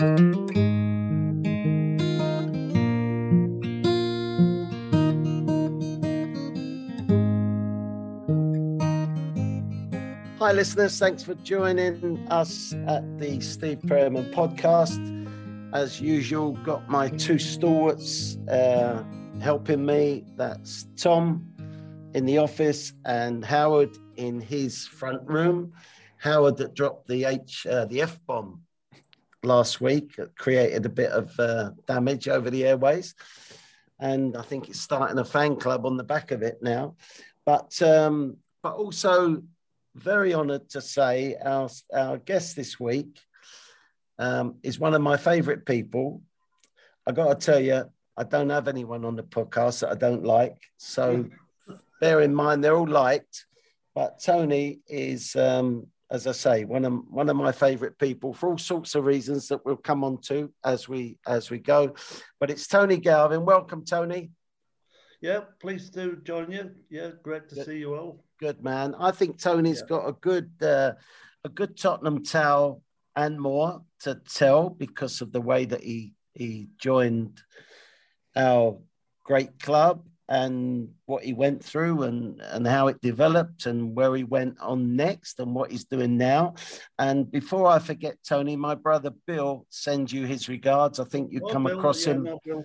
Hi, listeners. Thanks for joining us at the Steve Perryman podcast. As usual, got my two stalwarts uh, helping me. That's Tom in the office and Howard in his front room. Howard that dropped the H, uh, the F bomb last week, created a bit of uh, damage over the airways, and I think it's starting a fan club on the back of it now. But um, but also very honoured to say our our guest this week um, is one of my favourite people. I got to tell you, I don't have anyone on the podcast that I don't like, so bear in mind they're all liked. But Tony is um, as I say, one of one of my favourite people for all sorts of reasons that we'll come on to as we as we go. But it's Tony Galvin. Welcome, Tony. Yeah, pleased to join you. Yeah, great to good. see you all. Good man. I think Tony's yeah. got a good uh, a good Tottenham tale and more to tell because of the way that he he joined our great club and what he went through and, and how it developed and where he went on next and what he's doing now. And before I forget, Tony, my brother Bill sends you his regards. I think you oh, come Bill, across yeah, him. No,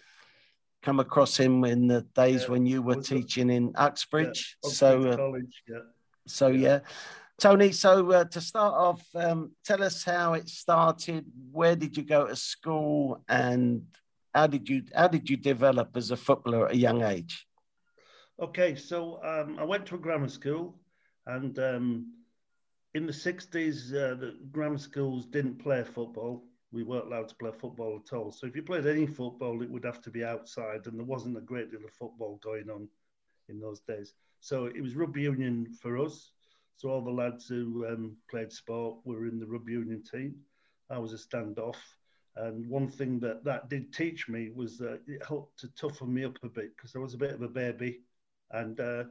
come across him in the days yeah, when you were teaching in Uxbridge. Yeah, so, uh, college, yeah. So yeah. Tony, so uh, to start off, um, tell us how it started. Where did you go to school, and how did you how did you develop as a footballer at a young age? Okay, so um, I went to a grammar school, and um, in the 60s, uh, the grammar schools didn't play football. We weren't allowed to play football at all. So if you played any football, it would have to be outside, and there wasn't a great deal of football going on in those days. So it was rugby union for us. So all the lads who um, played sport were in the rugby union team. I was a standoff. And one thing that that did teach me was that it helped to toughen me up a bit because I was a bit of a baby and uh,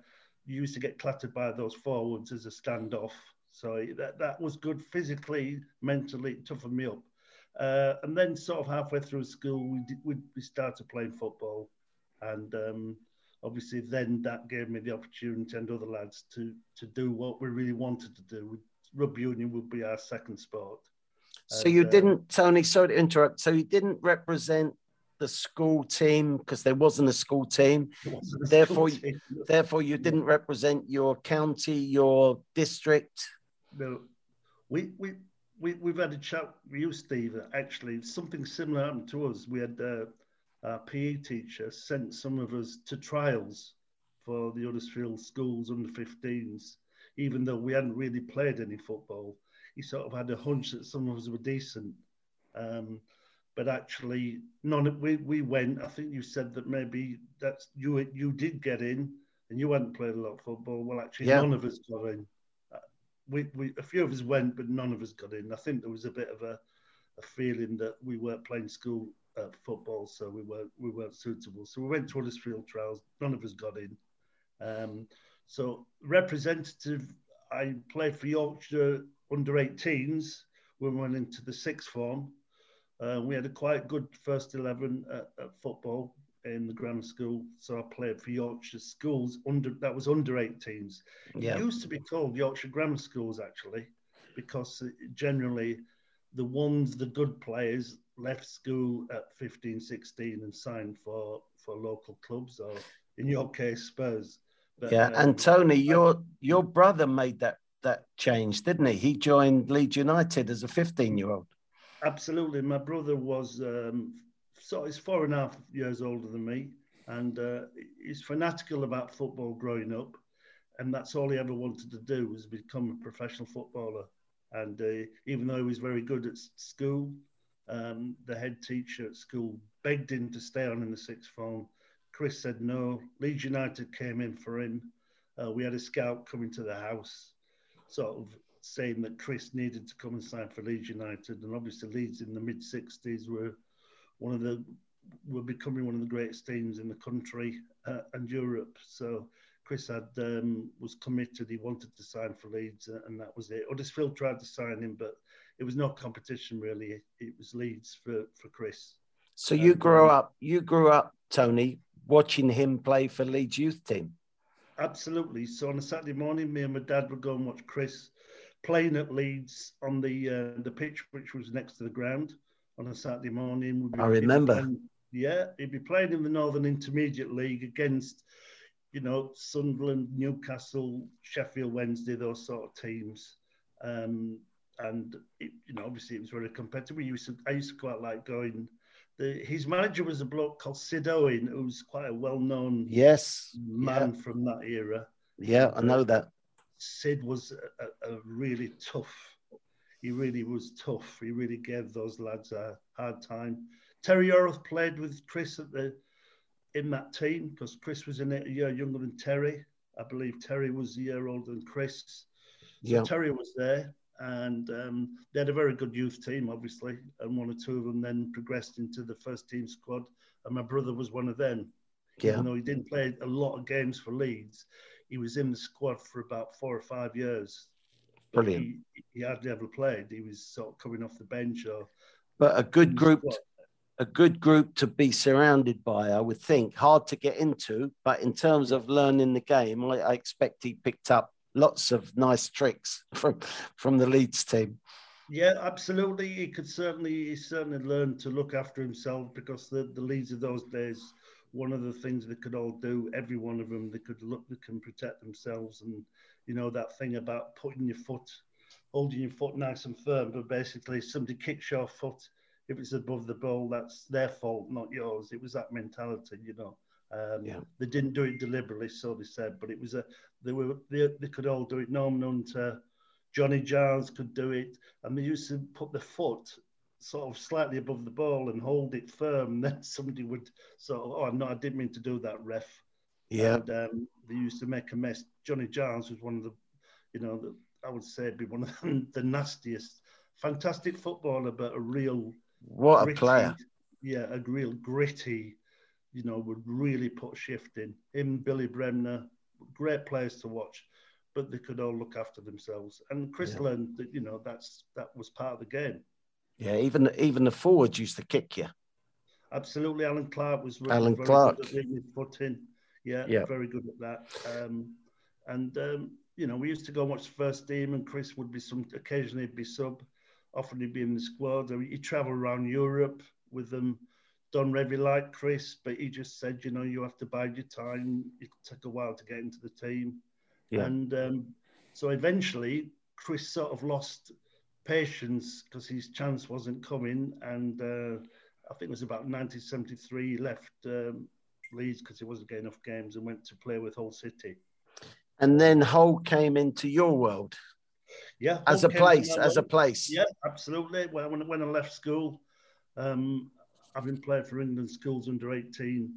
you used to get clattered by those forwards as a standoff. So that, that was good physically, mentally, toughened me up. Uh, and then, sort of halfway through school, we, did, we, we started playing football. And um, obviously, then that gave me the opportunity and other lads to, to do what we really wanted to do. Rugby union would be our second sport. So and, you uh, didn't, Tony, sorry to interrupt. So you didn't represent the school team because there wasn't a school team. A therefore, school team. therefore, you didn't represent your county, your district. No, we we we we've had a chat with you, Steve. Actually, something similar happened to us. We had uh, our PE teacher sent some of us to trials for the Huddersfield schools under 15s, even though we hadn't really played any football. He sort of had a hunch that some of us were decent. Um, but actually none we, we went i think you said that maybe that's you you did get in and you hadn't played a lot of football. Well actually yeah. none of us got in. Uh, we, we a few of us went but none of us got in. I think there was a bit of a, a feeling that we weren't playing school uh, football so we weren't we weren't suitable. So we went to Huddersfield trials none of us got in. Um, so representative i played for yorkshire under 18s when we went into the sixth form uh, we had a quite good first 11 at, at, football in the grammar school. So I played for Yorkshire schools under that was under 18s. Yeah. It used to be called Yorkshire Grammar Schools actually, because generally the ones, the good players, left school at 15, 16 and signed for, for local clubs or in your case Spurs. But, yeah, um, and Tony, your your brother made that that change, didn't he? He joined Leeds United as a 15 year old. Absolutely. My brother was um, so he's four and a half years older than me, and uh, he's fanatical about football growing up, and that's all he ever wanted to do was become a professional footballer. And uh, even though he was very good at school, um, the head teacher at school begged him to stay on in the sixth form. Chris said no. Leeds United came in for him. Uh, we had a scout coming to the house, sort of saying that Chris needed to come and sign for Leeds United, and obviously Leeds in the mid '60s were one of the were becoming one of the greatest teams in the country uh, and Europe. So Chris had um, was committed. He wanted to sign for Leeds, uh, and that was it. Huddersfield tried to sign him, but it was no competition really. It, was Leeds for for Chris. So you grew up, you grew up, Tony, watching him play for Leeds youth team. Absolutely. So on a Saturday morning, me and my dad would go and watch Chris playing at Leeds on the uh, the pitch, which was next to the ground. On a Saturday morning, I remember. Playing, yeah, he'd be playing in the Northern Intermediate League against, you know, Sunderland, Newcastle, Sheffield Wednesday, those sort of teams. Um, and it, you know, obviously it was very competitive. We used to, I used to quite like going the, his manager was a bloke called Sid Owen, who's quite a well-known yes man yeah. from that era. Yeah, I know that. Sid was a, a, really tough. He really was tough. He really gave those lads a hard time. Terry Yorath played with Chris at the in that team because Chris was in it a year younger than Terry. I believe Terry was a year older than Chris. So yeah. Terry was there and um, they had a very good youth team, obviously, and one or two of them then progressed into the first team squad, and my brother was one of them. Yeah. Even though he didn't play a lot of games for Leeds, he was in the squad for about four or five years. Brilliant. He, he, hardly ever played. He was sort of coming off the bench or. But a good group, a good group to be surrounded by, I would think. Hard to get into, but in terms of learning the game, I, I expect he picked up lots of nice tricks from from the Leeds team. Yeah, absolutely. He could certainly he certainly learned to look after himself because the, the Leeds of those days, one of the things they could all do, every one of them, they could look, they can protect themselves, and you know that thing about putting your foot, holding your foot nice and firm, but basically somebody kicks your foot. If it's above the ball, that's their fault, not yours. It was that mentality, you know. Um, yeah. They didn't do it deliberately, so they said, but it was a they were they, they could all do it. Norman Hunter, Johnny Giles could do it, and they used to put the foot sort of slightly above the ball and hold it firm. Then somebody would sort of, oh no, I didn't mean to do that, ref. Yeah. And um, they used to make a mess. Johnny Giles was one of the, you know, the, I would say be one of the, the nastiest, fantastic footballer, but a real what gritty, a player. Yeah, a real gritty you know, would really put shift in. Him, Billy Bremner, great players to watch, but they could all look after themselves. And Chris yeah. learned that, you know, that's that was part of the game. Yeah, even even the forwards used to kick you. Absolutely, Allan Clarke was Allan Clarke. foot in. Yeah, yeah, very good at that. Um, and um, you know, we used to go and watch the first team, and Chris would be some occasionally he'd be sub, often he'd be in the squad. He'd travel around Europe with them Don Revie liked Chris, but he just said, you know, you have to bide your time. It took a while to get into the team. Yeah. And um, so eventually, Chris sort of lost patience because his chance wasn't coming. And uh, I think it was about 1973, he left um, Leeds because he wasn't getting enough games and went to play with Hull City. And then Hull came into your world. Yeah. As a place, as a place. Yeah, absolutely. Well, when, when I left school, um, having played for England schools under 18,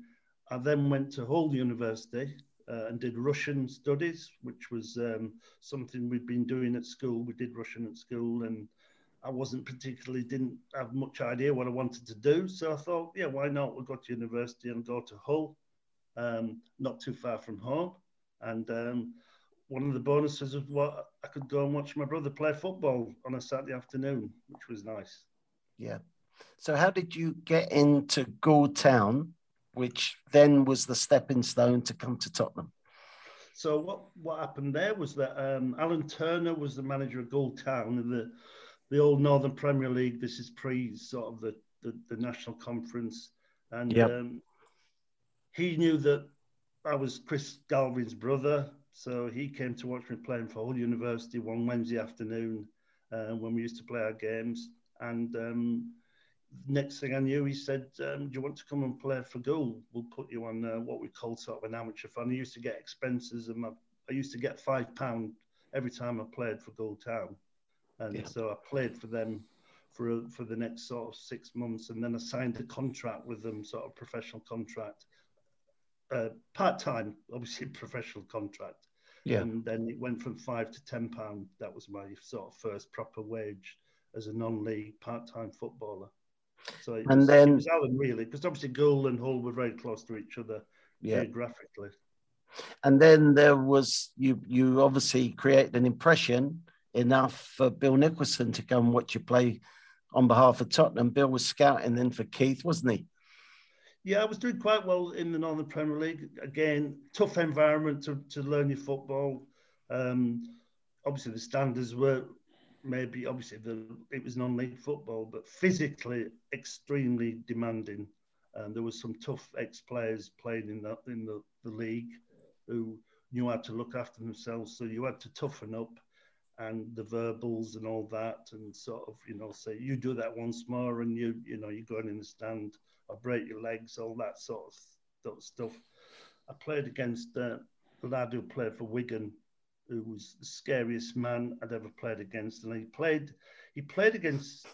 I then went to Hull University uh, and did Russian studies, which was um, something we'd been doing at school. We did Russian at school, and I wasn't particularly didn't have much idea what I wanted to do. So I thought, yeah, why not? We'll go to university and go to Hull, um, not too far from home. And um, one of the bonuses was what I could go and watch my brother play football on a Saturday afternoon, which was nice. Yeah. So, how did you get into Goole Town, which then was the stepping stone to come to Tottenham? So, what, what happened there was that um, Alan Turner was the manager of Goole Town in the, the old Northern Premier League. This is pre sort of the, the, the National Conference. And yep. um, he knew that I was Chris Galvin's brother. So, he came to watch me playing for Hull University one Wednesday afternoon uh, when we used to play our games. And um, next thing I knew, he said, um, "Do you want to come and play for Goole? We'll put you on uh, what we call sort of an amateur fund." I used to get expenses, and my, I used to get five pound every time I played for Goole Town, and yeah. so I played for them for for the next sort of six months, and then I signed a contract with them, sort of professional contract, uh, part time, obviously professional contract. Yeah. And then it went from five to ten pound. That was my sort of first proper wage as a non-league part-time footballer. So it and was, then it was Alan really, because obviously Goole and Hull were very close to each other yeah. geographically. And then there was you. You obviously created an impression enough for Bill Nicholson to come and watch you play on behalf of Tottenham. Bill was scouting then for Keith, wasn't he? Yeah, I was doing quite well in the Northern Premier League. Again, tough environment to, to learn your football. Um, obviously, the standards were maybe obviously the, it was non-league football, but physically extremely demanding. And there was some tough ex-players playing in the in the, the league who knew how to look after themselves. So you had to toughen up and the verbals and all that, and sort of you know say you do that once more, and you you know you're going in the stand or break your legs, all that sort of stuff. I played against uh, a lad who played for Wigan who was the scariest man I'd ever played against, and he played he played against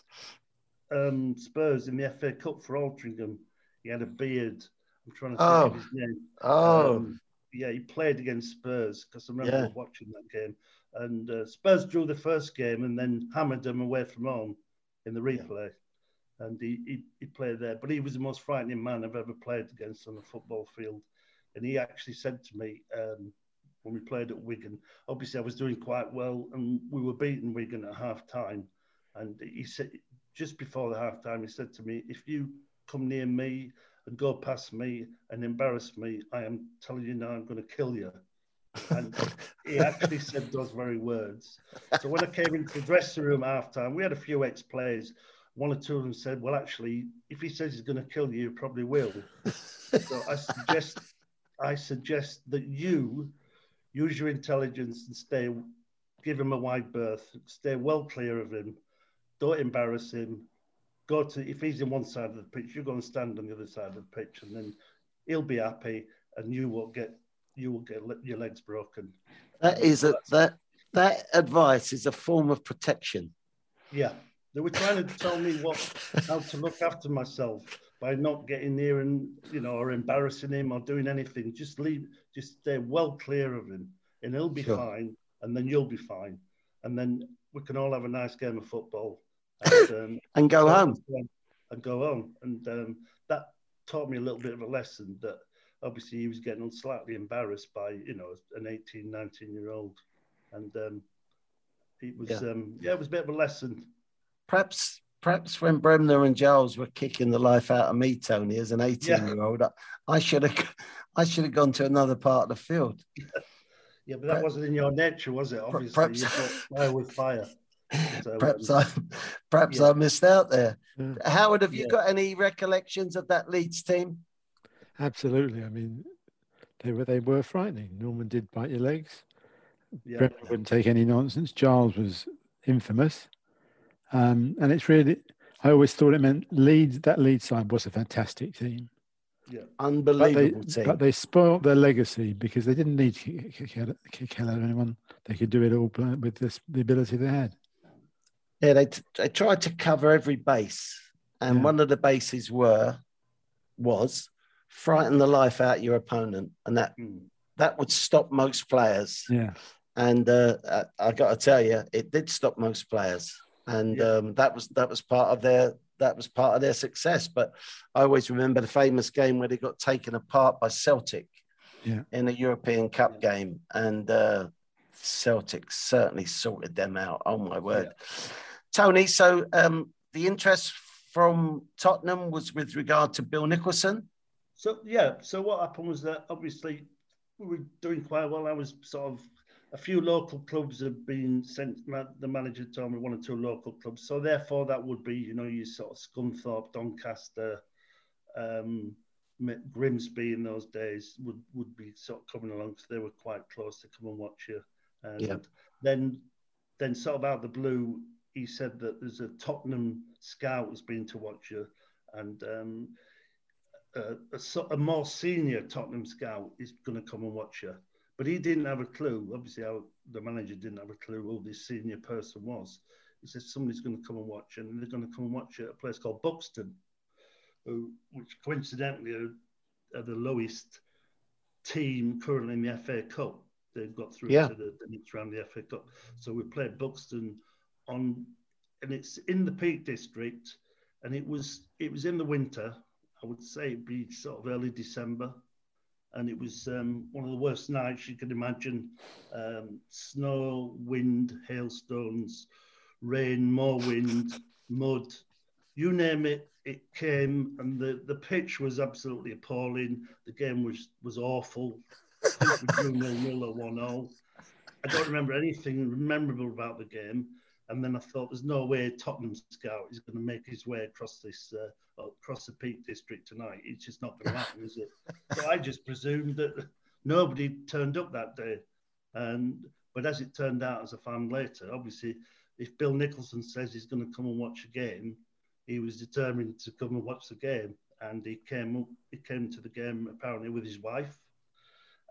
um, Spurs in the FA Cup for Altrincham. He had a beard. I'm trying to think oh. of his name. Oh, um, yeah, he played against Spurs because I remember yeah. watching that game. And uh, Spurs drew the first game and then hammered them away from home in the replay. Yeah. And he, he, he played there, but he was the most frightening man I've ever played against on a football field. And he actually said to me, um, when we played at Wigan. Obviously, I was doing quite well, and we were beating Wigan at half time. And he said, just before the half time, he said to me, If you come near me and go past me and embarrass me, I am telling you now, I'm going to kill you. And he actually said those very words. So when I came into the dressing room half time, we had a few ex players. One or two of them said, Well, actually, if he says he's going to kill you, he probably will. so I suggest I suggest that you use your intelligence and stay, give him a wide berth, stay well clear of him, don't embarrass him. Go to if he's in one side of the pitch, you go and stand on the other side of the pitch, and then he'll be happy, and you will get you will get your legs broken. That is a that that advice is a form of protection. Yeah, they were trying to tell me what how to look after myself by not getting near and you know or embarrassing him or doing anything. Just leave, just stay well clear of him, and he'll be sure. fine, and then you'll be fine, and then we can all have a nice game of football and, um, and go home and go home. And um, that taught me a little bit of a lesson that obviously he was getting slightly embarrassed by you know an 18, 19 year old, and um, it was yeah. Um, yeah, it was a bit of a lesson. Perhaps perhaps when Bremner and Giles were kicking the life out of me, Tony, as an 18 year old, I should have I should have gone to another part of the field. Yeah, but that perhaps, wasn't in your nature, was it? Obviously, perhaps, you fire with fire. So, perhaps I perhaps yeah. I missed out there. Yeah. Howard, have you yeah. got any recollections of that Leeds team? Absolutely. I mean, they were they were frightening. Norman did bite your legs. Yeah. wouldn't take any nonsense. Giles was infamous. Um, and it's really, I always thought it meant Leeds, that Leeds side was a fantastic team. Yeah, unbelievable but they, team. But they spoiled their legacy because they didn't need to kick, kick out of anyone. They could do it all with this, the ability they had. Yeah, they, they tried to cover every base. And yeah. one of the bases were, was frighten the life out your opponent. And that, mm. that would stop most players. Yeah. And uh, I, I got to tell you, it did stop most players and yeah. um, that was that was part of their that was part of their success. But I always remember the famous game where they got taken apart by Celtic yeah. in a European Cup yeah. game, and uh, Celtic certainly sorted them out. Oh my word, Tony! So um, the interest from Tottenham was with regard to Bill Nicholson. So yeah, so what happened was that obviously we were doing quite well. I was sort of a few local clubs have been sent. The manager told me one or two local clubs, so therefore that would be, you know, you sort of Scunthorpe, Doncaster, um, Grimsby in those days would would be sort of coming along because they were quite close to come and watch you. And yeah. then, then sort of out the blue, he said that there's a Tottenham scout has been to watch you, and um, a, a, a more senior Tottenham scout is going to come and watch you. But he didn't have a clue. Obviously, our, the manager didn't have a clue who this senior person was. He said somebody's going to come and watch, and they're going to come and watch at a place called Buxton, who, which coincidentally are, are, the lowest team currently in the FA Cup. They've got through yeah. to the, the next round of the FA Cup. So we played Buxton on, and it's in the Peak District, and it was it was in the winter. I would say it'd be sort of early December and it was um, one of the worst nights you could imagine. Um, snow, wind, hailstones, rain, more wind, mud, you name it, it came, and the, the pitch was absolutely appalling. The game was was awful. Nil or one. I don't remember anything memorable about the game. And then I thought, there's no way Tottenham scout is going to make his way across this uh, across the Peak District tonight. It's just not going to happen, is it? So I just presumed that nobody turned up that day. And but as it turned out, as I found later, obviously, if Bill Nicholson says he's going to come and watch a game, he was determined to come and watch the game. And he came up, he came to the game apparently with his wife.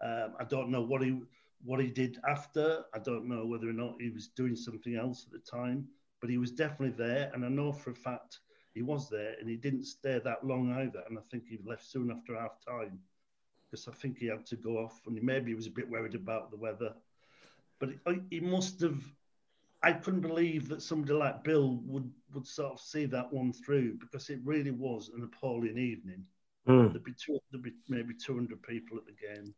Um, I don't know what he what he did after, I don't know whether or not he was doing something else at the time, but he was definitely there. And I know for a fact he was there and he didn't stay that long either. And I think he left soon after half time because I think he had to go off and maybe he was a bit worried about the weather. But he must have. I couldn't believe that somebody like Bill would, would sort of see that one through because it really was an appalling evening. Mm. There'd, be two, there'd be maybe 200 people at the game.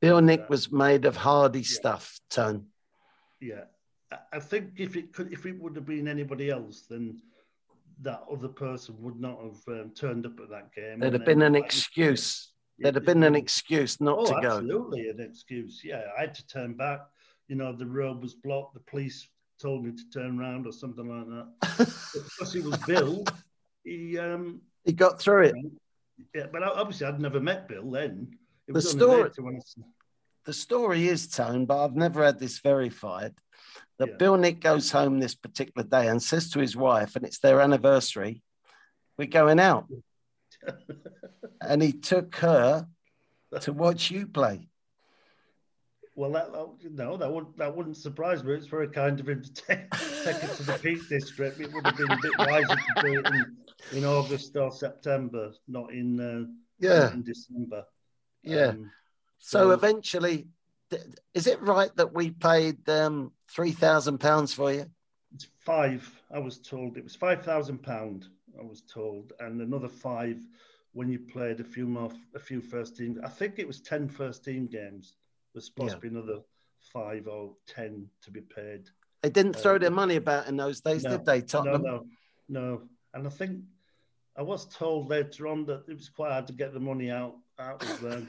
Bill Nick was made of hardy yeah. stuff, Tone. Yeah, I think if it could, if it would have been anybody else, then that other person would not have um, turned up at that game. There'd have been an excuse. There'd have been an excuse not oh, to go. Absolutely, an excuse. Yeah, I had to turn back. You know, the road was blocked. The police told me to turn around or something like that. because he was Bill, he um, he got through it. Yeah, but obviously I'd never met Bill then the story, the story is, Tone, but I've never had this verified. That yeah. Bill Nick goes home this particular day and says to his wife, and it's their anniversary, we're going out. and he took her to watch you play. Well, that, no, that wouldn't that wouldn't surprise me. It's very kind of him to take, take it to the Peak District. It would have been a bit wiser to do it in, in August or September, not in uh, yeah in December. Yeah. Um, so, so, eventually, is it right that we paid um, three thousand pounds for you? It's five. I was told it was five thousand pound. I was told, and another five when you played a few more, a few first team. I think it was 10 first team games. There's supposed yeah. to be another five or ten to be paid. They didn't throw uh, their money about in those days, no, did they, Tottenham? No, no, no. And I think I was told later on that it was quite hard to get the money out out of um,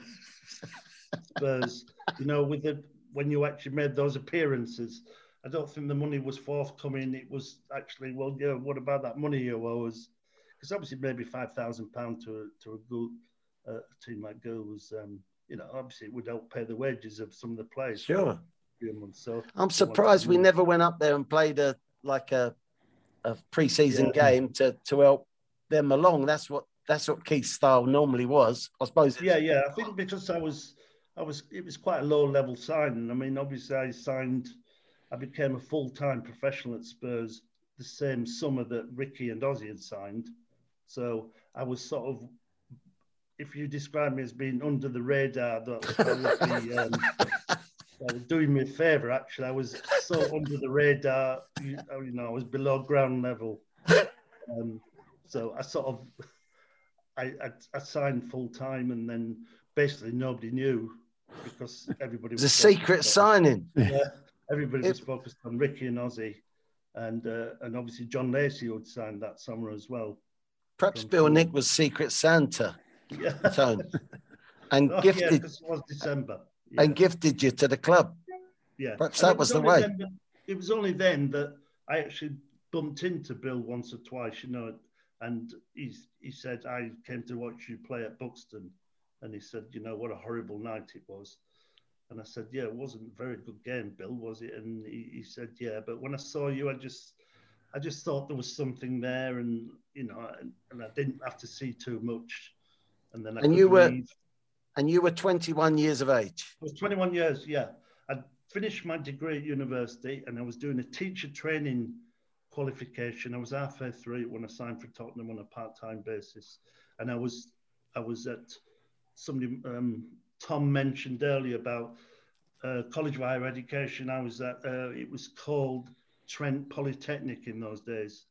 Spurs. You know, with the when you actually made those appearances, I don't think the money was forthcoming. It was actually, well, yeah, what about that money you owe us? Because obviously, maybe five thousand pound to a, to a good uh, team like Go was, um, you know, obviously it would help pay the wages of some of the players. Sure. Months, so I'm surprised we never went up there and played a like a a preseason yeah. game to to help them along. That's what that's what Keith's style normally was. I suppose. Yeah, yeah. I think because I was, I was, it was quite a low level signing. I mean, obviously, I signed, I became a full time professional at Spurs the same summer that Ricky and Ozzy had signed. So I was sort of, if you describe me as being under the radar, that would be. Um, doing me a favour. Actually, I was so under the radar. You, you know, I was below ground level. Um, so I sort of I, I, I signed full time, and then basically nobody knew because everybody was, was a secret signing. Yeah, everybody was focused on Ricky and Ozzy, and uh, and obviously John Lacy who had signed that summer as well. Perhaps Bill Nick was Secret Santa. Yeah. Tone. And oh, gifted. Yeah, it was December. Yeah. And gifted you to the club. Yeah. Perhaps and that was, was the way. Then, it was only then that I actually bumped into Bill once or twice. You know, and he, he said, I came to watch you play at Buxton. And he said, you know, what a horrible night it was. And I said, yeah, it wasn't a very good game, Bill, was it? And he, he said, yeah, but when I saw you, I just, I just thought there was something there, and you know, and, and I didn't have to see too much. And then I and you were, and you were 21 years of age. I was 21 years, yeah. I finished my degree at university, and I was doing a teacher training qualification. I was halfway through when I signed for Tottenham on a part-time basis, and I was I was at somebody um, Tom mentioned earlier about uh, college of higher education. I was at uh, it was called Trent Polytechnic in those days,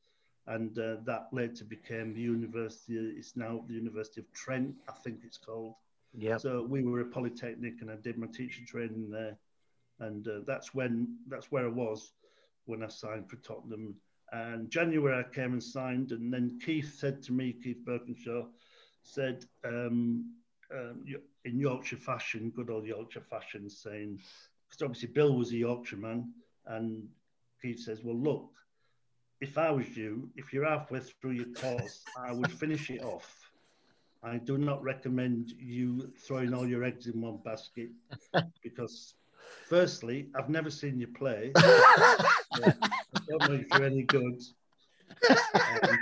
and uh, that later became the university. It's now the University of Trent, I think it's called. Yeah. So we were a polytechnic, and I did my teacher training there, and uh, that's when that's where I was when I signed for Tottenham. And January I came and signed, and then Keith said to me, Keith Burkinshaw, said um, um, in Yorkshire fashion, good old Yorkshire fashion, saying, because obviously Bill was a Yorkshireman, and Keith says, well, look, if I was you, if you're halfway through your course, I would finish it off. I do not recommend you throwing all your eggs in one basket because, firstly, I've never seen you play. I don't know if you're any good. Um,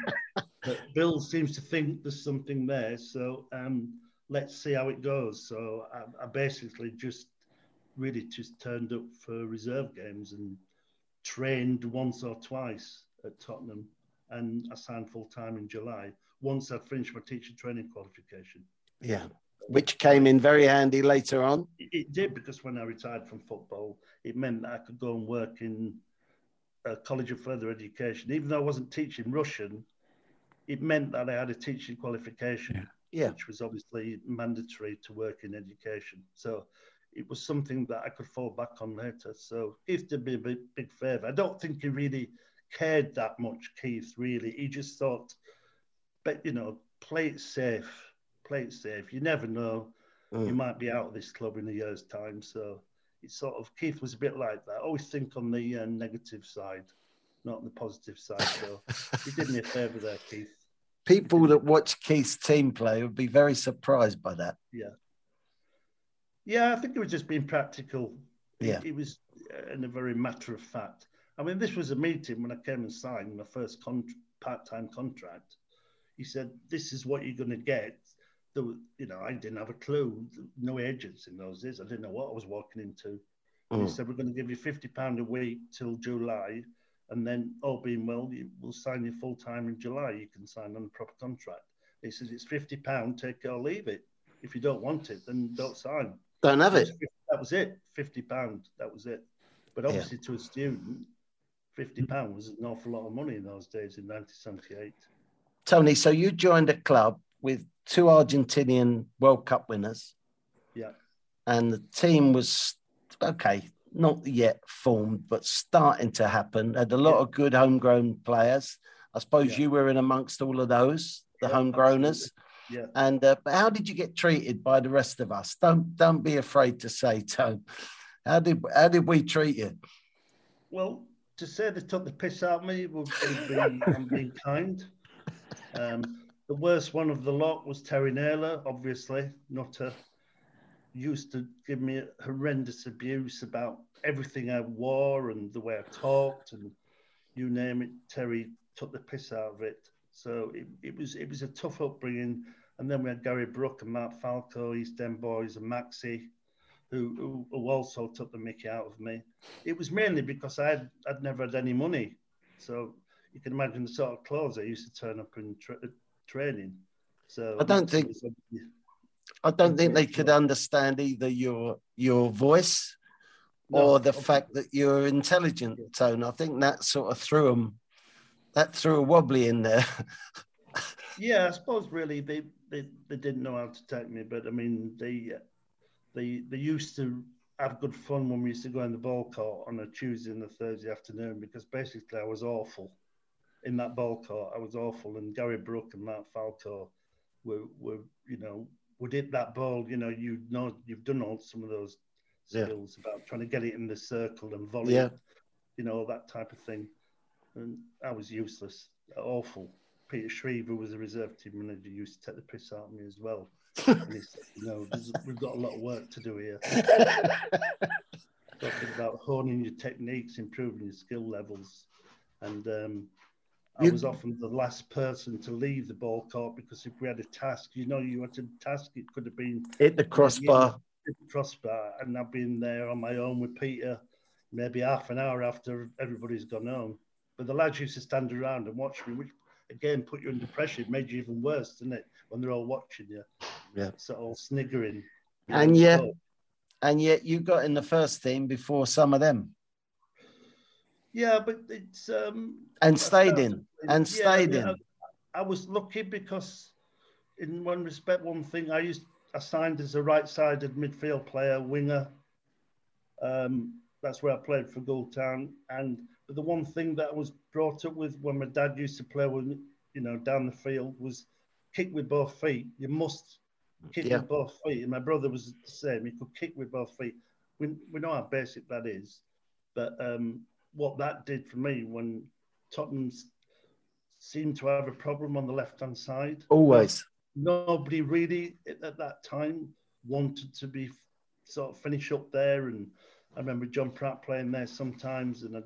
but Bill seems to think there's something there, so um, let's see how it goes. So I, I basically just really just turned up for reserve games and trained once or twice at Tottenham, and I signed full time in July once I finished my teacher training qualification. Yeah, which came in very handy later on. It, it did because when I retired from football, it meant that I could go and work in a college of further education. Even though I wasn't teaching Russian, it meant that I had a teaching qualification, yeah. Yeah. which was obviously mandatory to work in education. So it was something that I could fall back on later. So Keith did me a big, big favour, I don't think he really cared that much, Keith, really. He just thought, but you know, play it safe, play it safe. You never know. Mm. You might be out of this club in a year's time. So it's sort of, Keith was a bit like that. always think on the uh, negative side, not on the positive side. So he did me a favour there, Keith. People that watch Keith's team play would be very surprised by that. Yeah. Yeah, I think it was just being practical. Yeah. It, it was uh, in a very matter of fact. I mean, this was a meeting when I came and signed my first con- part-time contract. He said, "This is what you're going to get." There, you know, I didn't have a clue. No agents in those days. I didn't know what I was walking into. Mm. He said, "We're going to give you fifty pound a week till July, and then all being well, you, we'll sign you full time in July. You can sign on a proper contract." He says, "It's fifty pound. Take it or leave it. If you don't want it, then don't sign." Don't have it. That was it. Fifty pound. That was it. But obviously, yeah. to a student, fifty pound was an awful lot of money in those days in 1978. Tony, so you joined a club with two Argentinian World Cup winners. Yeah. And the team was okay, not yet formed, but starting to happen. Had a lot yeah. of good homegrown players. I suppose yeah. you were in amongst all of those, the yeah, homegrowners. Yeah. And uh, how did you get treated by the rest of us? Don't don't be afraid to say, Tone. How did how did we treat you? Well, to say they took the piss out of me would, would be I'm being kind. Um, the worst one of the lot was Terry Naylor, obviously. Not a used to give me horrendous abuse about everything I wore and the way I talked and you name it. Terry took the piss out of it. So it, it was it was a tough upbringing. And then we had Gary Brooke and Mark Falco, East End Boys and Maxi, who, who, who also took the mickey out of me. It was mainly because I had, I'd never had any money. So you can imagine the sort of clothes I used to turn up in tra- training. So I don't think I don't think they could understand either your your voice no, or the fact that you're intelligent, Tone. I think that sort of threw them that threw a wobbly in there. yeah, I suppose really they, they they didn't know how to take me, but I mean they they they used to have good fun when we used to go in the ball court on a Tuesday and a Thursday afternoon because basically I was awful in that ball court. I was awful, and Gary Brooke and Mark Falco were were you know would hit that ball. You know you know you've done all some of those skills yeah. about trying to get it in the circle and volley. Yeah. You know that type of thing and I was useless, awful. Peter Shreeves was a reserve team manager, used to take the piss out of me as well. and he said, you know, we've got a lot of work to do here. Talking about honing your techniques, improving your skill levels. And um, I was often the last person to leave the ball court because if we had a task, you know, you had a task, it could have been hit the crossbar. Hit the crossbar, and I've been there on my own with Peter, maybe half an hour after everybody's gone home. But the lads used to stand around and watch me, which again put you under pressure. It made you even worse, didn't it? When they're all watching you. Yeah. So all sniggering. And yet, and yet you got in the first team before some of them. Yeah, but it's um and stayed in and yeah, stayed yeah, in. I, I was lucky because in one respect, one thing I used assigned as a right-sided midfield player, winger. Um, that's where I played for Goole Town. And the one thing that I was brought up with when my dad used to play with, you know, down the field was kick with both feet. You must kick yeah. with both feet. And my brother was the same. He could kick with both feet. We, we know how basic that is. But um, what that did for me when Tottenham seemed to have a problem on the left hand side. Always. Nobody really at that time wanted to be sort of finish up there. And I remember John Pratt playing there sometimes, and it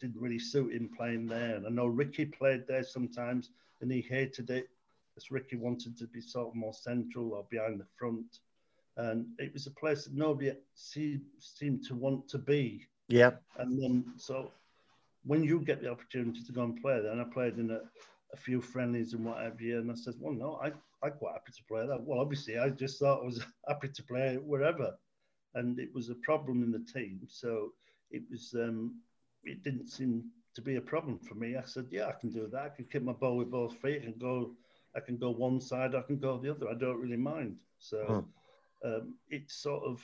didn't really suit him playing there. And I know Ricky played there sometimes, and he hated it. As Ricky wanted to be sort of more central or behind the front. And it was a place that nobody seemed to want to be. Yeah. And then, so when you get the opportunity to go and play there, and I played in a, a few friendlies and what have you, and I said, well, no, I, I'm quite happy to play that. Well, obviously, I just thought I was happy to play wherever. And it was a problem in the team. So it was, um, it didn't seem to be a problem for me. I said, yeah, I can do that. I can kick my ball with both feet and go, I can go one side, I can go the other. I don't really mind. So hmm. um, it sort of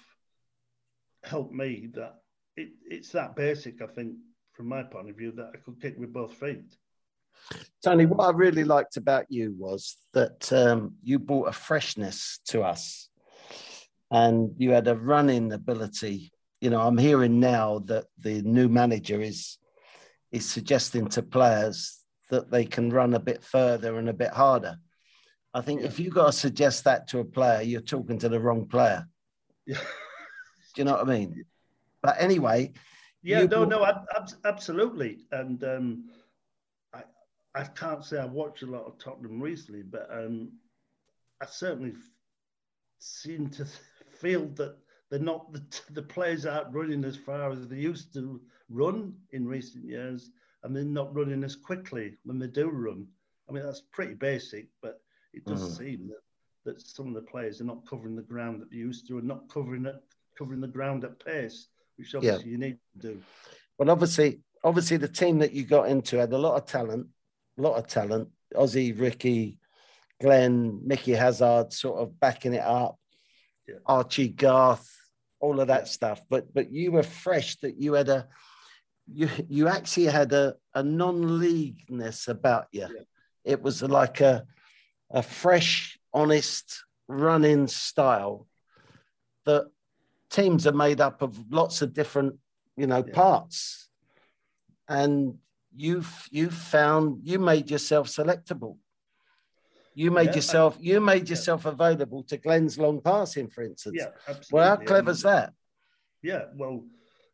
helped me that it, it's that basic, I think, from my point of view, that I could kick with both feet. Tony, what I really liked about you was that um, you brought a freshness to us and you had a running ability. You know, I'm hearing now that the new manager is is suggesting to players that they can run a bit further and a bit harder. I think yeah. if you got to suggest that to a player, you're talking to the wrong player. Yeah. Do you know what I mean? But anyway, yeah, you... no, no, absolutely, and um, I I can't say I've watched a lot of Tottenham recently, but um, I certainly seem to feel that they're not the, the players aren't running as far as they used to run in recent years, and they're not running as quickly when they do run. I mean, that's pretty basic, but it does mm-hmm. seem that, that some of the players are not covering the ground that they used to, and not covering it, covering the ground at pace, which obviously yeah. you need to do. Well, obviously, obviously, the team that you got into had a lot of talent, a lot of talent. Ozzy, Ricky, Glenn, Mickey Hazard, sort of backing it up. Yeah. Archie Garth, all of that stuff. But but you were fresh. That you had a you you actually had a, a non-leagueness about you. Yeah. It was like a a fresh, honest running style that teams are made up of lots of different, you know, yeah. parts. And you've you found you made yourself selectable. You made yeah, yourself you made yourself available to Glenn's long passing, for instance. Yeah, absolutely. Well, how clever is that? Yeah, well,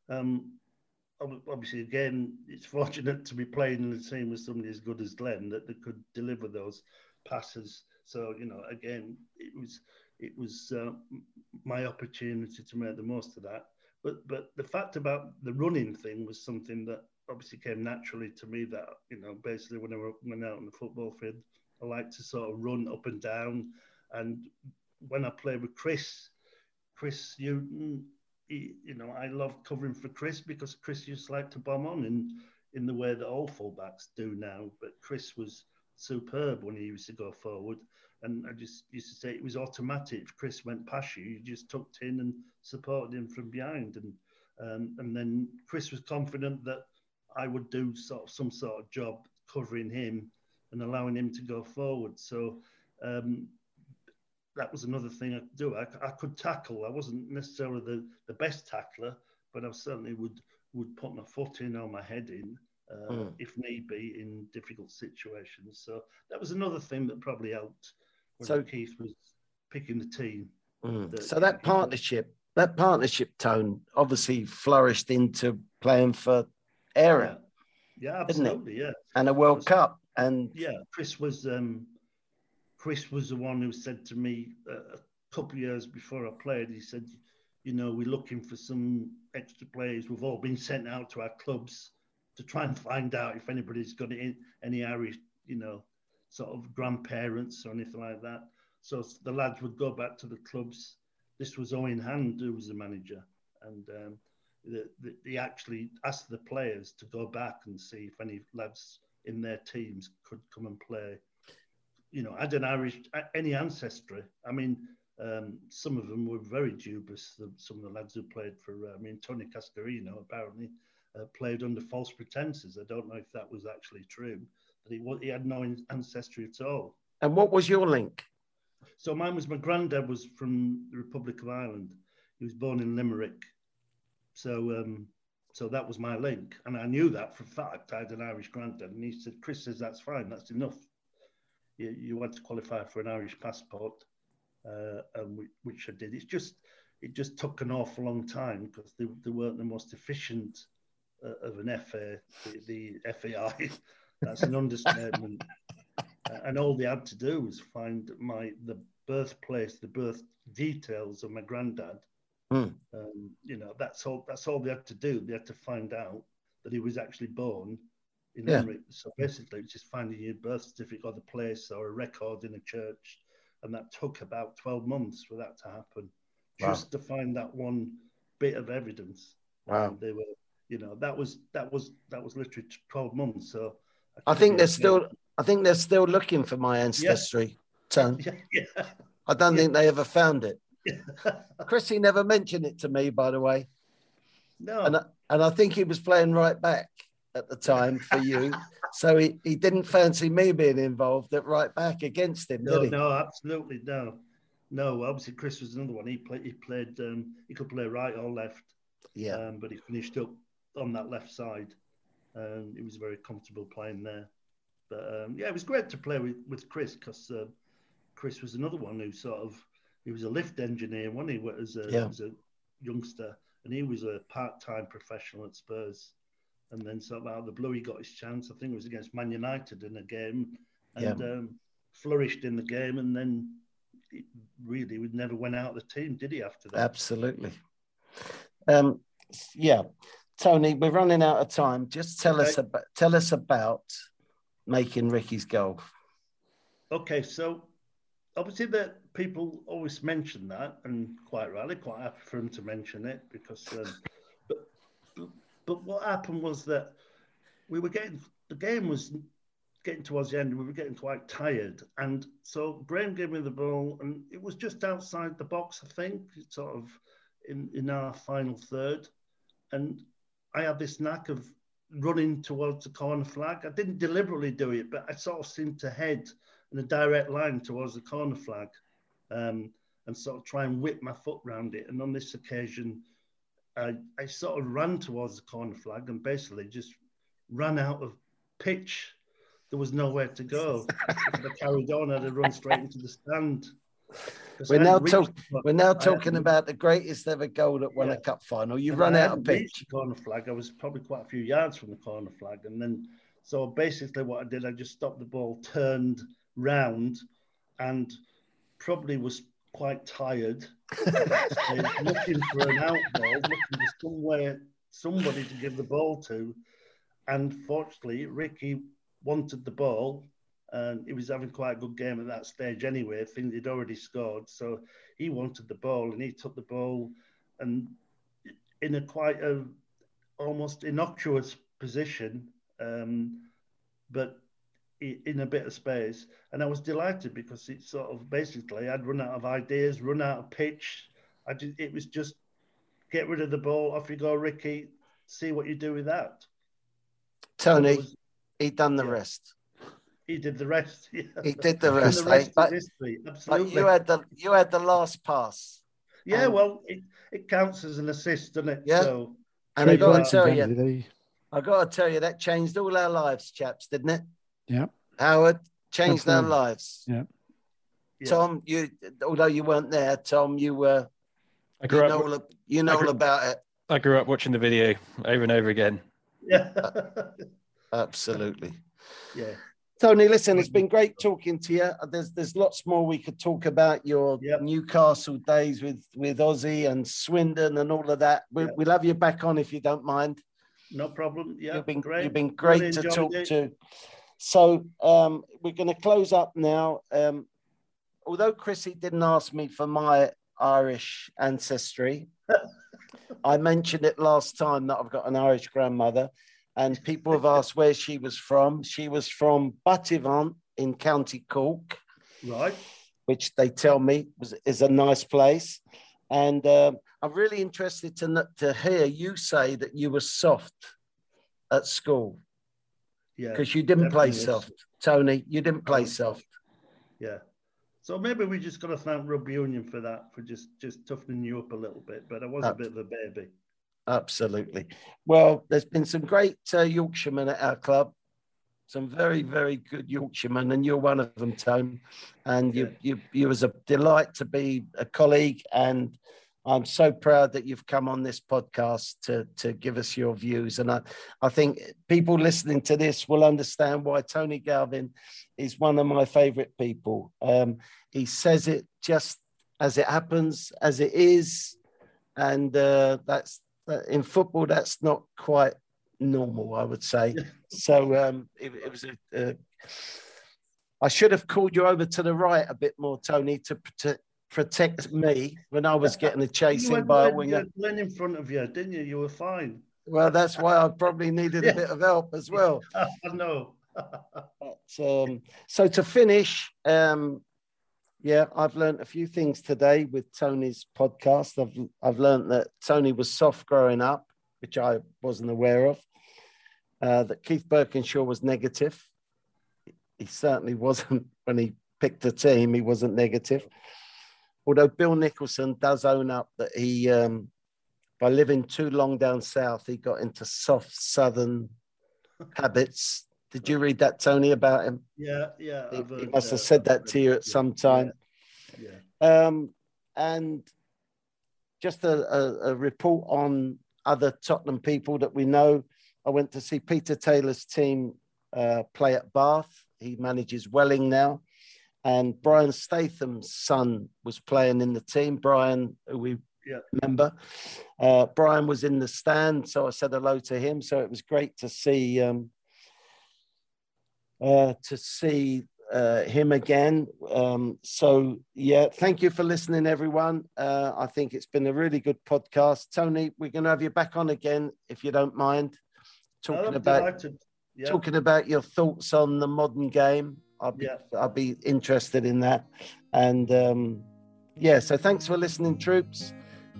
um, obviously, again, it's fortunate to be playing in a team with somebody as good as Glenn that, that could deliver those passes. So you know, again, it was it was uh, my opportunity to make the most of that. But but the fact about the running thing was something that obviously came naturally to me. That you know, basically when I went out on the football field, I like to sort of run up and down. And when I play with Chris, Chris Hughton, he, you know, I love covering for Chris because Chris used to like to bomb on in in the way that all fullbacks do now. But Chris was superb when he used to go forward. And I just used to say it was automatic. If Chris went past you, you just tucked in and supported him from behind. And um, and then Chris was confident that I would do sort of some sort of job covering him and allowing him to go forward. So um, that was another thing I could do. I, I, could tackle. I wasn't necessarily the, the best tackler, but I certainly would would put my foot in or my head in uh, mm. if need be in difficult situations. So that was another thing that probably helped so Keith was picking the team. Mm. That, so that partnership, that partnership tone, obviously flourished into playing for Eire. Yeah, yeah absolutely. Yeah, and a World Cup. And yeah, Chris was um, Chris was the one who said to me uh, a couple of years before I played. He said, "You know, we're looking for some extra players. We've all been sent out to our clubs to try and find out if anybody's got any Irish, you know, sort of grandparents or anything like that. So the lads would go back to the clubs. This was Eoin Hand who was the manager, and um, the, the, he actually asked the players to go back and see if any lads in their teams could come and play. You know, had an Irish any ancestry. I mean, Um, some of them were very dubious. Some of the lads who played for, uh, I mean, Tony Cascarino apparently uh, played under false pretenses. I don't know if that was actually true, but he, he had no ancestry at all. And what was your link? So mine was my granddad was from the Republic of Ireland. He was born in Limerick. So um, so that was my link. And I knew that for a fact. I had an Irish granddad. And he said, Chris says, that's fine. That's enough. You, you want to qualify for an Irish passport, uh, and we, which I did. It's just, it just took an awful long time because they, they weren't the most efficient of an FA, the, the FAI. That's an understatement. and all they had to do was find my the birthplace, the birth details of my granddad, Mm. Um, you know, that's all. That's all they had to do. They had to find out that he was actually born in yeah. So basically, it's just finding your birth certificate or the place or a record in a church, and that took about twelve months for that to happen, wow. just to find that one bit of evidence. Wow. they were, you know, that was that was that was literally twelve months. So I, I think they're still. I think they're still looking for my ancestry. Yeah. Yeah, yeah. I don't think they ever found it. Chrissy never mentioned it to me, by the way. No. And, and I think he was playing right back at the time for you. so he, he didn't fancy me being involved at right back against him, no, did he? No, absolutely no. No, obviously Chris was another one. He played he played um, he could play right or left. Yeah. Um, but he finished up on that left side. And it was very comfortable playing there. But um, yeah, it was great to play with, with Chris because uh, Chris was another one who sort of he was a lift engineer when he was a, yeah. was a youngster, and he was a part-time professional at Spurs. And then sort of out of the blue, he got his chance. I think it was against Man United in a game, and yeah. um, flourished in the game. And then really, we never went out of the team, did he? After that, absolutely. Um, yeah, Tony, we're running out of time. Just tell okay. us about tell us about making Ricky's goal. Okay, so obviously that people always mention that, and quite rightly, quite happy for them to mention it because. Um, but, but but what happened was that we were getting the game was getting towards the end. We were getting quite tired, and so Graham gave me the ball, and it was just outside the box. I think sort of in in our final third, and I had this knack of running towards the corner flag. I didn't deliberately do it, but I sort of seemed to head in a direct line towards the corner flag um, and sort of try and whip my foot round it. And on this occasion, I, I sort of ran towards the corner flag and basically just ran out of pitch. There was nowhere to go. I carried on, I'd have run straight into the stand. We're now, talk, we're now talking about the greatest ever goal that won yeah. a cup final. You and run out of pitch. corner flag. I was probably quite a few yards from the corner flag, and then so basically what I did, I just stopped the ball, turned round, and probably was quite tired, looking for an out ball, looking for somewhere, somebody to give the ball to. And fortunately, Ricky wanted the ball, and he was having quite a good game at that stage anyway. I think he'd already scored, so he wanted the ball, and he took the ball, and in a quite a almost innocuous position, um, but in a bit of space, and I was delighted because it sort of basically I'd run out of ideas, run out of pitch. I did, it was just get rid of the ball, off you go, Ricky. See what you do with that. Tony, was, he done the yeah. rest. He did the rest. Yeah. He did the rest. the rest but, but, you had the you had the last pass. Yeah, um, well, it, it counts as an assist, doesn't it? Yeah. So, and I got to tell you, I got to tell you that changed all our lives, chaps, didn't it? Yeah. Howard changed Absolutely. our lives. Yeah. Tom, you although you weren't there, Tom, you were. I grew you up. Know all, you know grew, all about it. I grew up watching the video over and over again. Yeah. absolutely. Yeah. Tony, listen, it's been great talking to you. There's there's lots more we could talk about your yep. Newcastle days with with Ossie and Swindon and all of that. We, yep. We'll have you back on if you don't mind. No problem. Yeah, you've been great. You've been great really to talk it. to. So um, we're going to close up now. Um, although Chrissy didn't ask me for my Irish ancestry, I mentioned it last time that I've got an Irish grandmother, and people have asked where she was from. She was from Buttevant in County Cork. Right. which they tell me was, is a nice place. And um, I'm really interested to, to hear you say that you were soft at school. Yeah. Because you didn't play soft. Tony, you didn't play soft. Yeah. So maybe we just got to thank rugby union for that, for just just toughening you up a little bit. But I was a bit of a baby. Absolutely. Well, there's been some great uh, Yorkshiremen at our club, some very very good Yorkshiremen, and you're one of them, Tone. And you yeah. you you was a delight to be a colleague and I'm so proud that you've come on this podcast to, to give us your views. And I, I think people listening to this will understand why Tony Galvin is one of my favorite people. Um, he says it just as it happens, as it is. And uh, that's in football, that's not quite normal, I would say. so um, it, it, was a, I should have called you over to the right a bit more, Tony, to, to protect me when I was getting a chasing by a winger. Len in front of you, didn't you? You were fine. Well, that's why I probably needed yeah. a bit of help as well. I know. but, um, so to finish, um, yeah, I've learned a few things today with Tony's podcast. I've I've learned that Tony was soft growing up, which I wasn't aware of. Uh, that Keith Burkinshaw was negative. He certainly wasn't when he picked a team. He wasn't negative although Bill Nicholson does own up that he, um, by living too long down south, he got into soft southern habits. Did you read that, Tony, about him? Yeah, yeah. He, he must have said that to you at some time. Yeah. yeah. Um, and just a, a, a report on other Tottenham people that we know. I went to see Peter Taylor's team uh, play at Bath. He manages Welling now and Brian Statham's son was playing in the team. Brian, who we yeah. remember, uh, Brian was in the stand, so I said hello to him. So it was great to see um, uh, to see uh, him again. Um, so yeah, thank you for listening, everyone. Uh, I think it's been a really good podcast. Tony, we're going to have you back on again if you don't mind, talking about yeah. talking about your thoughts on the modern game. I'll be, yeah. I'll be interested in that. And um, yeah, so thanks for listening, troops.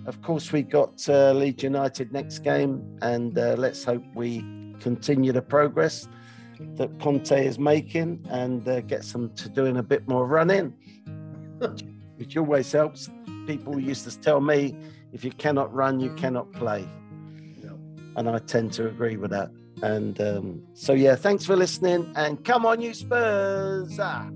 Of course, we got uh, Leeds United next game, and uh, let's hope we continue the progress that Conte is making and uh, get some to doing a bit more running, which always helps. People used to tell me, if you cannot run, you cannot play. Yeah. And I tend to agree with that. And um, so, yeah, thanks for listening. And come on, you Spurs. Ah.